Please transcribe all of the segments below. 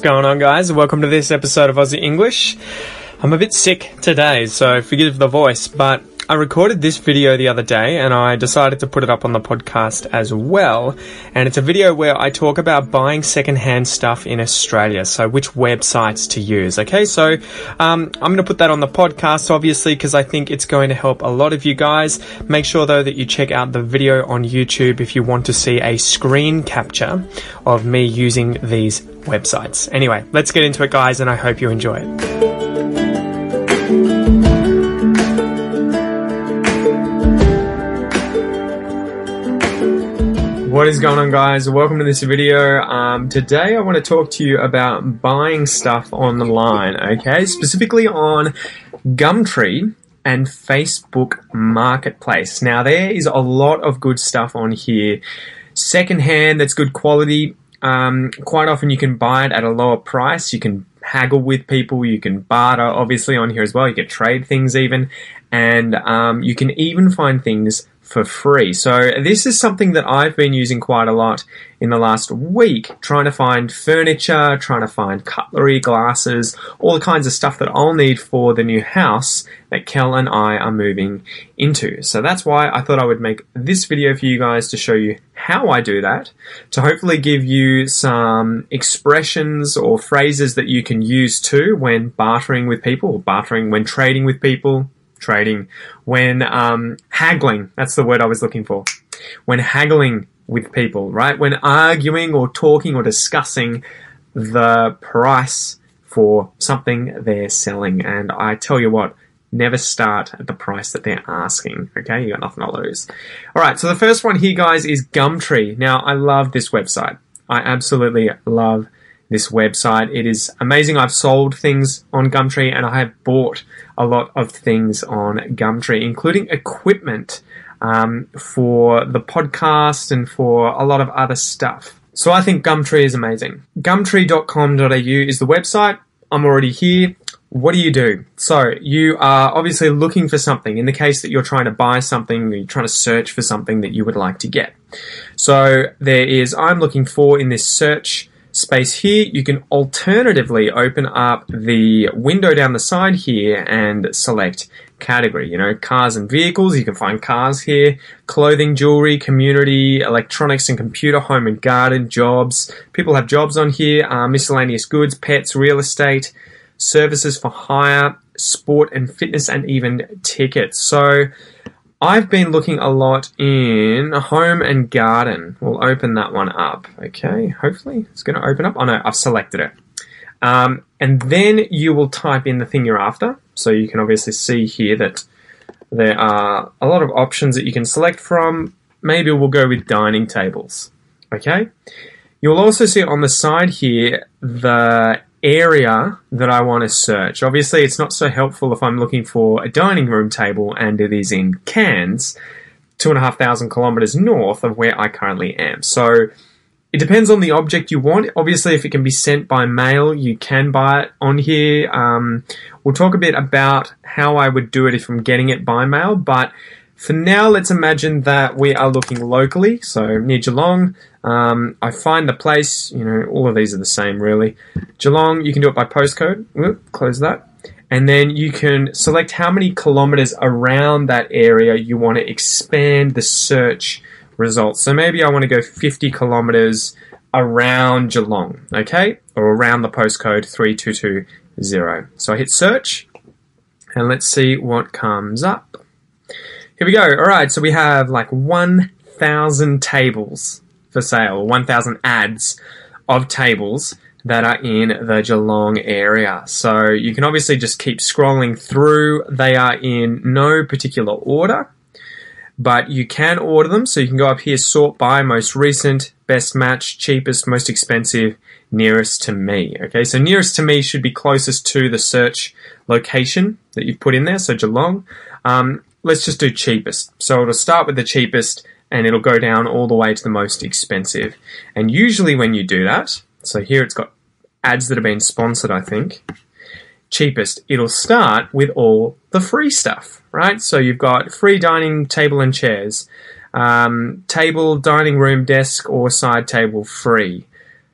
What's going on, guys? Welcome to this episode of Aussie English. I'm a bit sick today, so forgive the voice, but I recorded this video the other day and I decided to put it up on the podcast as well. And it's a video where I talk about buying secondhand stuff in Australia. So which websites to use. Okay. So, um, I'm going to put that on the podcast, obviously, because I think it's going to help a lot of you guys. Make sure though that you check out the video on YouTube if you want to see a screen capture of me using these websites. Anyway, let's get into it guys and I hope you enjoy it. What is going on guys? Welcome to this video. Um, today I want to talk to you about buying stuff online, okay? Specifically on Gumtree and Facebook Marketplace. Now there is a lot of good stuff on here. Secondhand, that's good quality. Um, quite often you can buy it at a lower price. You can haggle with people. You can barter, obviously, on here as well. You can trade things even. And um, you can even find things for free. So this is something that I've been using quite a lot in the last week, trying to find furniture, trying to find cutlery, glasses, all the kinds of stuff that I'll need for the new house that Kel and I are moving into. So that's why I thought I would make this video for you guys to show you how I do that, to hopefully give you some expressions or phrases that you can use too when bartering with people, or bartering when trading with people, trading, when um, haggling, that's the word I was looking for, when haggling with people, right? When arguing or talking or discussing the price for something they're selling. And I tell you what, never start at the price that they're asking. Okay, you got nothing to lose. All right, so the first one here, guys, is Gumtree. Now, I love this website. I absolutely love this website. It is amazing. I've sold things on Gumtree and I have bought a lot of things on Gumtree, including equipment um, for the podcast and for a lot of other stuff. So I think Gumtree is amazing. Gumtree.com.au is the website. I'm already here. What do you do? So you are obviously looking for something. In the case that you're trying to buy something, you're trying to search for something that you would like to get. So there is, I'm looking for in this search space here, you can alternatively open up the window down the side here and select category. You know, cars and vehicles, you can find cars here, clothing, jewelry, community, electronics and computer, home and garden, jobs. People have jobs on here, uh, miscellaneous goods, pets, real estate, services for hire, sport and fitness, and even tickets. So, I've been looking a lot in home and garden. We'll open that one up. Okay, hopefully it's going to open up. Oh no, I've selected it. Um, and then you will type in the thing you're after. So you can obviously see here that there are a lot of options that you can select from. Maybe we'll go with dining tables. Okay. You'll also see on the side here the area that I want to search. Obviously, it's not so helpful if I'm looking for a dining room table and it is in Cairns, two and a half thousand kilometers north of where I currently am. So it depends on the object you want. Obviously, if it can be sent by mail, you can buy it on here. Um, we'll talk a bit about how I would do it if I'm getting it by mail, but for now, let's imagine that we are looking locally, so near Geelong. Um, I find the place, you know, all of these are the same really. Geelong, you can do it by postcode. Whoop, close that. And then you can select how many kilometers around that area you want to expand the search results. So maybe I want to go 50 kilometers around Geelong, okay? Or around the postcode 3220. So I hit search and let's see what comes up. Here we go. All right, so we have like 1,000 tables for sale, 1,000 ads of tables that are in the Geelong area. So you can obviously just keep scrolling through. They are in no particular order, but you can order them. So you can go up here, sort by most recent, best match, cheapest, most expensive, nearest to me. Okay, so nearest to me should be closest to the search location that you've put in there. So Geelong. Um, let's just do cheapest. So it'll start with the cheapest and it'll go down all the way to the most expensive. And usually when you do that, so here it's got ads that have been sponsored, I think. Cheapest, it'll start with all the free stuff, right? So you've got free dining table and chairs, um, table, dining room, desk, or side table free.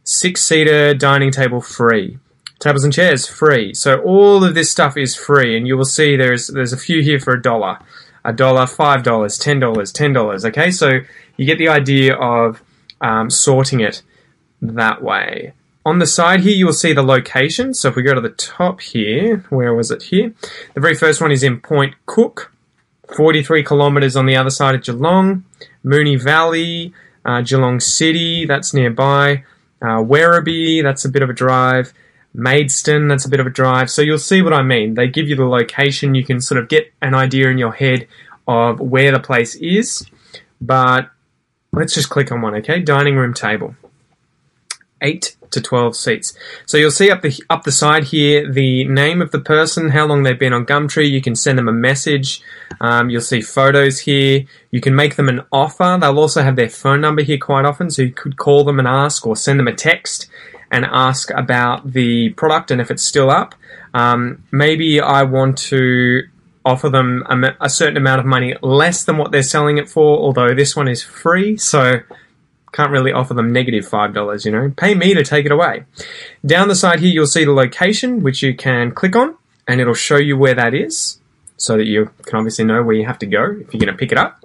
Six seater dining table free. Tables and chairs free. So all of this stuff is free, and you will see there's there's a few here for a dollar, a dollar, five dollars, ten dollars, ten dollars. Okay, so you get the idea of um, sorting it that way. On the side here, you will see the location. So if we go to the top here, where was it here? The very first one is in Point Cook, 43 kilometres on the other side of Geelong. Moonee Valley, uh, Geelong City, that's nearby. Uh, Werribee, that's a bit of a drive. Maidstone, that's a bit of a drive. So you'll see what I mean. They give you the location. You can sort of get an idea in your head of where the place is. But let's just click on one, okay? Dining room table. 8 to 12 seats. So you'll see up the up the side here the name of the person, how long they've been on Gumtree. You can send them a message. Um, you'll see photos here. You can make them an offer. They'll also have their phone number here quite often, so you could call them and ask, or send them a text and ask about the product and if it's still up. Um, maybe I want to offer them a, a certain amount of money less than what they're selling it for, although this one is free, so can't really offer them negative $5, you know. Pay me to take it away. Down the side here, you'll see the location, which you can click on, and it'll show you where that is, so that you can obviously know where you have to go if you're going to pick it up.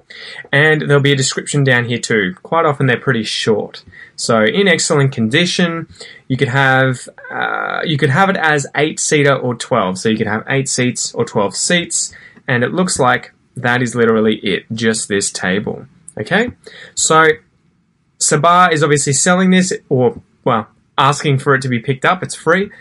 And there'll be a description down here too. Quite often they're pretty short. So in excellent condition, you could have uh, you could have it as eight seater or twelve. So you could have eight seats or twelve seats, and it looks like that is literally it, just this table. Okay, so Sabah is obviously selling this, or, well, asking for it to be picked up. It's free.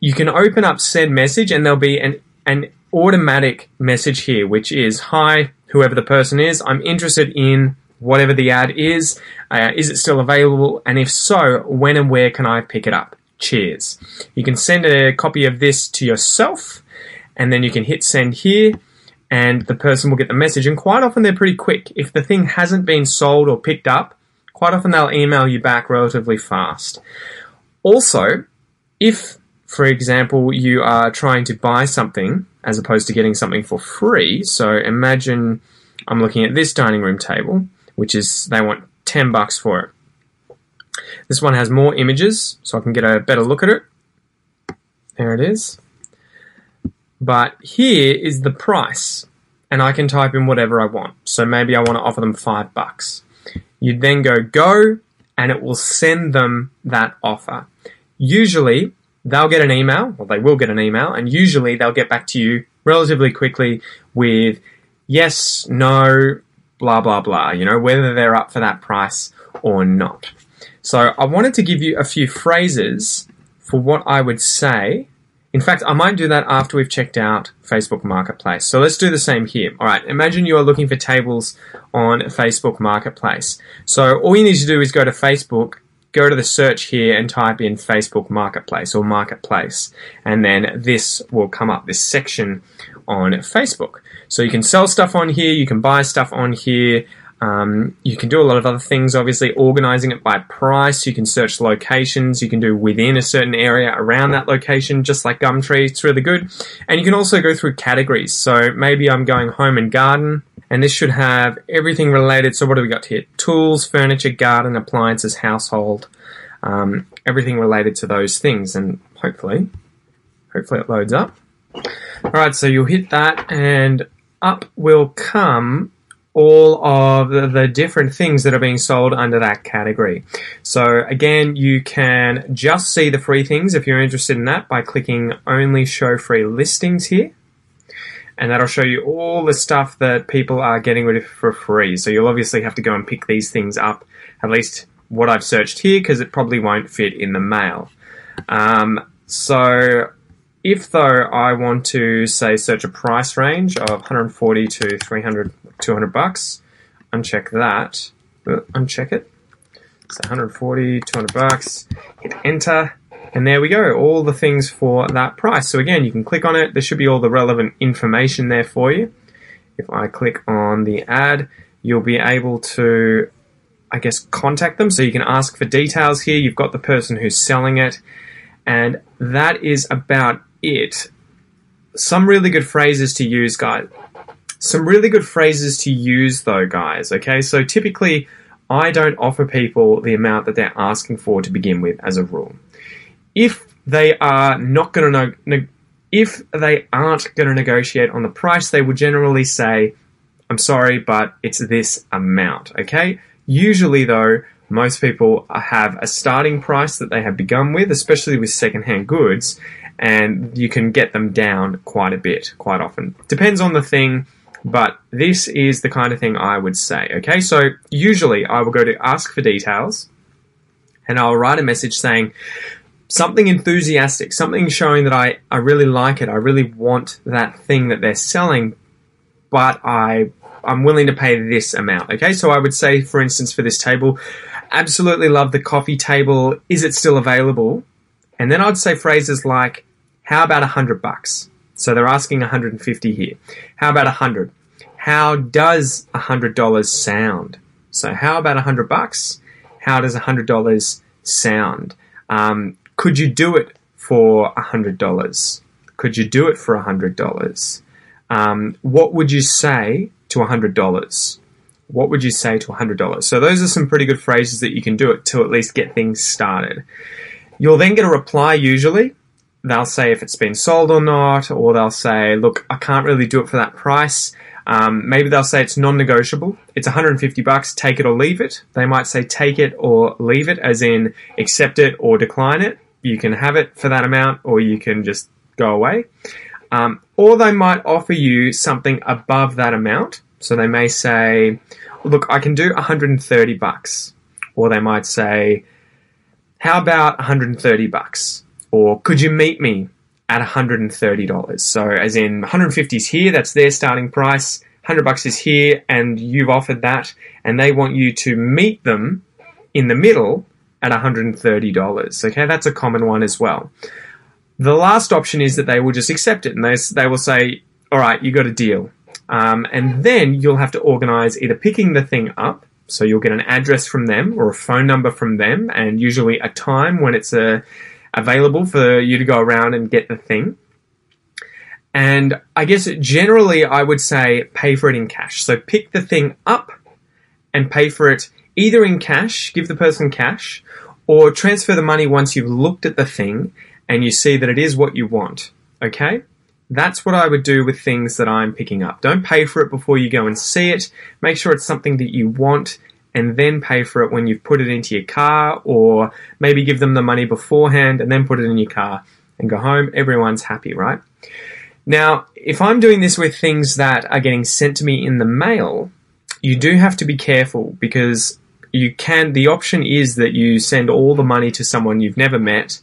You can open up said message, and there'll be an, an automatic message here, which is Hi, whoever the person is, I'm interested in whatever the ad is. Uh, is it still available? And if so, when and where can I pick it up? Cheers. You can send a copy of this to yourself, and then you can hit send here and the person will get the message. And quite often they're pretty quick. If the thing hasn't been sold or picked up, quite often they'll email you back relatively fast. Also, if, for example, you are trying to buy something as opposed to getting something for free, so imagine I'm looking at this dining room table, which is they want 10 bucks for it. This one has more images, so I can get a better look at it. There it is. But here is the price, and I can type in whatever I want. So maybe I want to offer them five bucks. You then go go and it will send them that offer. Usually they'll get an email, or they will get an email, and usually they'll get back to you relatively quickly with yes, no, blah, blah, blah, you know, whether they're up for that price or not. So I wanted to give you a few phrases for what I would say in fact, I might do that after we've checked out Facebook Marketplace. So let's do the same here. All right, imagine you are looking for tables on Facebook Marketplace. So all you need to do is go to Facebook, go to the search here and type in Facebook Marketplace or Marketplace. And then this will come up, this section on Facebook. So you can sell stuff on here, you can buy stuff on here, um, you can do a lot of other things, obviously, organizing it by price. You can search locations. You can do within a certain area around that location, just like Gumtree. It's really good. And you can also go through categories. So maybe I'm going home and garden, and this should have everything related. So, what do we got here? Tools, furniture, garden, appliances, household, um, everything related to those things. And hopefully, hopefully it loads up. All right, so you'll hit that, and up will come all of the, different things that are being sold under that category. So again, you can just see the free things if you're interested in that by clicking only show free listings here. And that'll show you all the stuff that people are getting rid of for free. So you'll obviously have to go and pick these things up, at least what I've searched here, because it probably won't fit in the mail. Um, so if though I want to say search a price range of 140 to 300 200 bucks. Uncheck that. Uh, uncheck it. So 140, 200 bucks. Hit enter. And there we go, all the things for that price. So again, you can click on it. There should be all the relevant information there for you. If I click on the ad, you'll be able to, I guess, contact them. So you can ask for details here. You've got the person who's selling it. And that is about it. Some really good phrases to use, guys. Some really good phrases to use though, guys. Okay, so typically I don't offer people the amount that they're asking for to begin with as a rule. If they are not going to ne- if they aren't going to negotiate on the price, they will generally say, "I'm sorry, but it's this amount." Okay? Usually though, most people have a starting price that they have begun with, especially with secondhand goods, and you can get them down quite a bit, quite often. Depends on the thing, but this is the kind of thing I would say. Okay, so usually I will go to ask for details and I'll write a message saying something enthusiastic, something showing that I, I really like it, I really want that thing that they're selling, but I I'm willing to pay this amount. Okay, so I would say, for instance, for this table, absolutely love the coffee table. Is it still available? And then I'd say phrases like, how about a hundred bucks? So they're asking 150 here. How about a hundred? How does a hundred dollars sound? So how about a hundred bucks? How does a hundred dollars sound? Um, could you do it for a hundred dollars? Could you do it for a hundred dollars? Um, what would you say to a hundred dollars? What would you say to a hundred dollars? So those are some pretty good phrases that you can do it to at least get things started. You'll then get a reply usually. They'll say if it's been sold or not, or they'll say, look, I can't really do it for that price. Um, maybe they'll say it's non-negotiable. It's 150 bucks. Take it or leave it. They might say take it or leave it, as in accept it or decline it. You can have it for that amount, or you can just go away. Um, or they might offer you something above that amount. So they may say, look, I can do 130 bucks. Or they might say, how about 130 bucks? Or could you meet me at $130? So as in 150 is here, that's their starting price. 100 bucks is here and you've offered that and they want you to meet them in the middle at $130. Okay, that's a common one as well. The last option is that they will just accept it and they, they will say, all right, you got a deal. Um, and then you'll have to organize either picking the thing up so you'll get an address from them or a phone number from them, and usually a time when it's uh, available for you to go around and get the thing. And I guess generally I would say pay for it in cash. So pick the thing up and pay for it either in cash, give the person cash, or transfer the money once you've looked at the thing and you see that it is what you want. Okay? That's what I would do with things that I'm picking up. Don't pay for it before you go and see it. Make sure it's something that you want and then pay for it when you've put it into your car or maybe give them the money beforehand and then put it in your car and go home. Everyone's happy, right? Now, if I'm doing this with things that are getting sent to me in the mail, you do have to be careful because you can, the option is that you send all the money to someone you've never met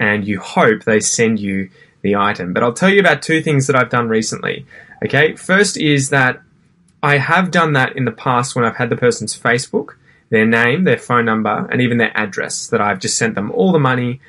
and you hope they send you the item. But I'll tell you about two things that I've done recently. Okay, first is that I have done that in the past when I've had the person's Facebook, their name, their phone number, and even their address that I've just sent them all the money.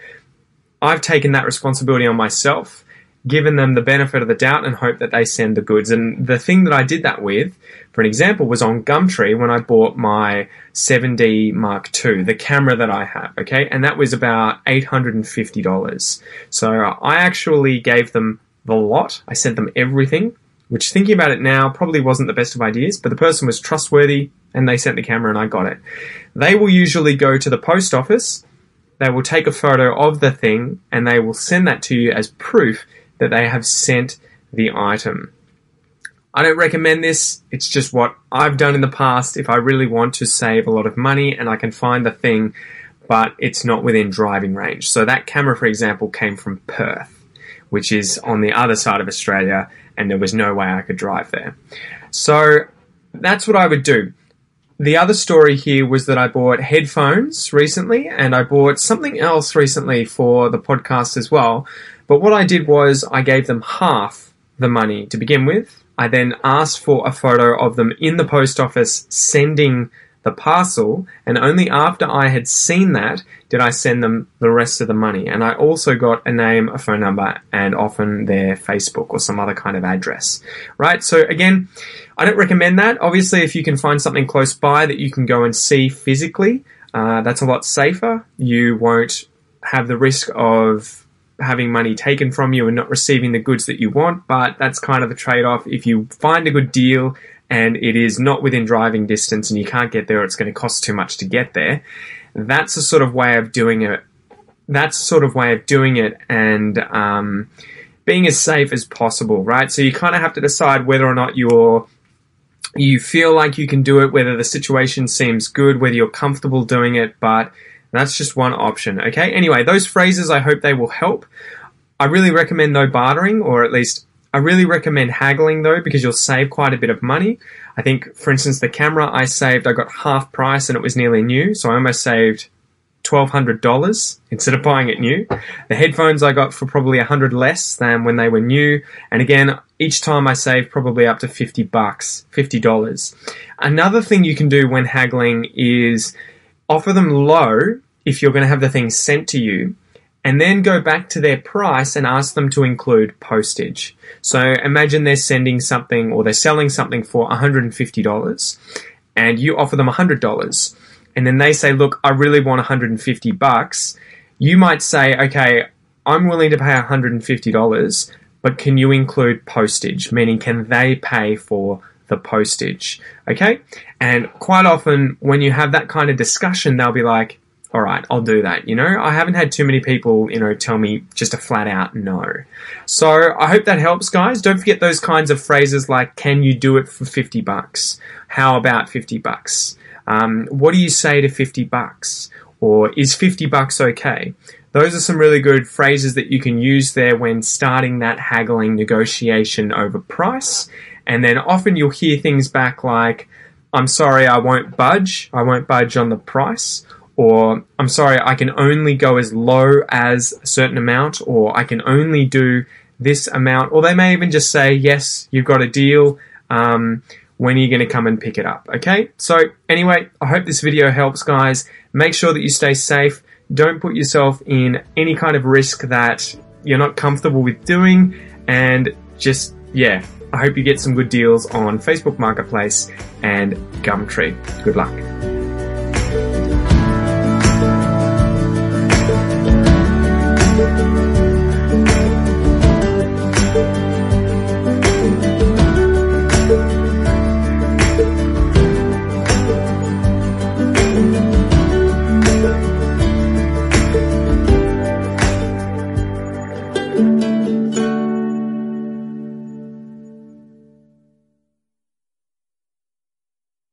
I've taken that responsibility on myself given them the benefit of the doubt and hope that they send the goods. And the thing that I did that with, for an example, was on Gumtree when I bought my 7D Mark II, the camera that I have, okay? And that was about $850. So I actually gave them the lot. I sent them everything, which thinking about it now probably wasn't the best of ideas, but the person was trustworthy and they sent the camera and I got it. They will usually go to the post office they will take a photo of the thing and they will send that to you as proof that they have sent the item. I don't recommend this. It's just what I've done in the past if I really want to save a lot of money and I can find the thing, but it's not within driving range. So that camera, for example, came from Perth, which is on the other side of Australia, and there was no way I could drive there. So that's what I would do. The other story here was that I bought headphones recently, and I bought something else recently for the podcast as well. But what I did was I gave them half the money to begin with. I then asked for a photo of them in the post office sending the parcel, and only after I had seen that did I send them the rest of the money. And I also got a name, a phone number, and often their Facebook or some other kind of address. Right? So again, I don't recommend that. Obviously, if you can find something close by that you can go and see physically, uh, that's a lot safer. You won't have the risk of having money taken from you and not receiving the goods that you want, but that's kind of a trade off. If you find a good deal and it is not within driving distance and you can't get there, it's going to cost too much to get there. That's a sort of way of doing it. That's sort of way of doing it and um, being as safe as possible, right? So you kind of have to decide whether or not you're you feel like you can do it, whether the situation seems good, whether you're comfortable doing it, but that's just one option, okay? Anyway, those phrases, I hope they will help. I really recommend no bartering, or at least I really recommend haggling though, because you'll save quite a bit of money. I think, for instance, the camera I saved, I got half price and it was nearly new, so I almost saved $1,200 instead of buying it new. The headphones I got for probably 100 less than when they were new. And again, each time I saved probably up to 50 bucks, $50. Another thing you can do when haggling is offer them low if you're going to have the thing sent to you and then go back to their price and ask them to include postage. So imagine they're sending something or they're selling something for $150 and you offer them $100 and then they say, "Look, I really want 150 bucks." You might say, "Okay, I'm willing to pay 150 dollars, but can you include postage?" Meaning, can they pay for the postage? Okay, and quite often when you have that kind of discussion, they'll be like, all right, I'll do that. You know, I haven't had too many people, you know, tell me just a flat out no. So I hope that helps, guys. Don't forget those kinds of phrases like, can you do it for 50 bucks? How about 50 bucks? Um, what do you say to 50 bucks? Or is 50 bucks okay? Those are some really good phrases that you can use there when starting that haggling negotiation over price. And then often you'll hear things back like, I'm sorry, I won't budge. I won't budge on the price. Or, I'm sorry, I can only go as low as a certain amount. Or, I can only do this amount. Or they may even just say, yes, you've got a deal. Um, when are you going to come and pick it up? Okay, so anyway, I hope this video helps, guys. Make sure that you stay safe. Don't put yourself in any kind of risk that you're not comfortable with doing. And just, yeah, I hope you get some good deals on Facebook Marketplace and Gumtree. Good luck.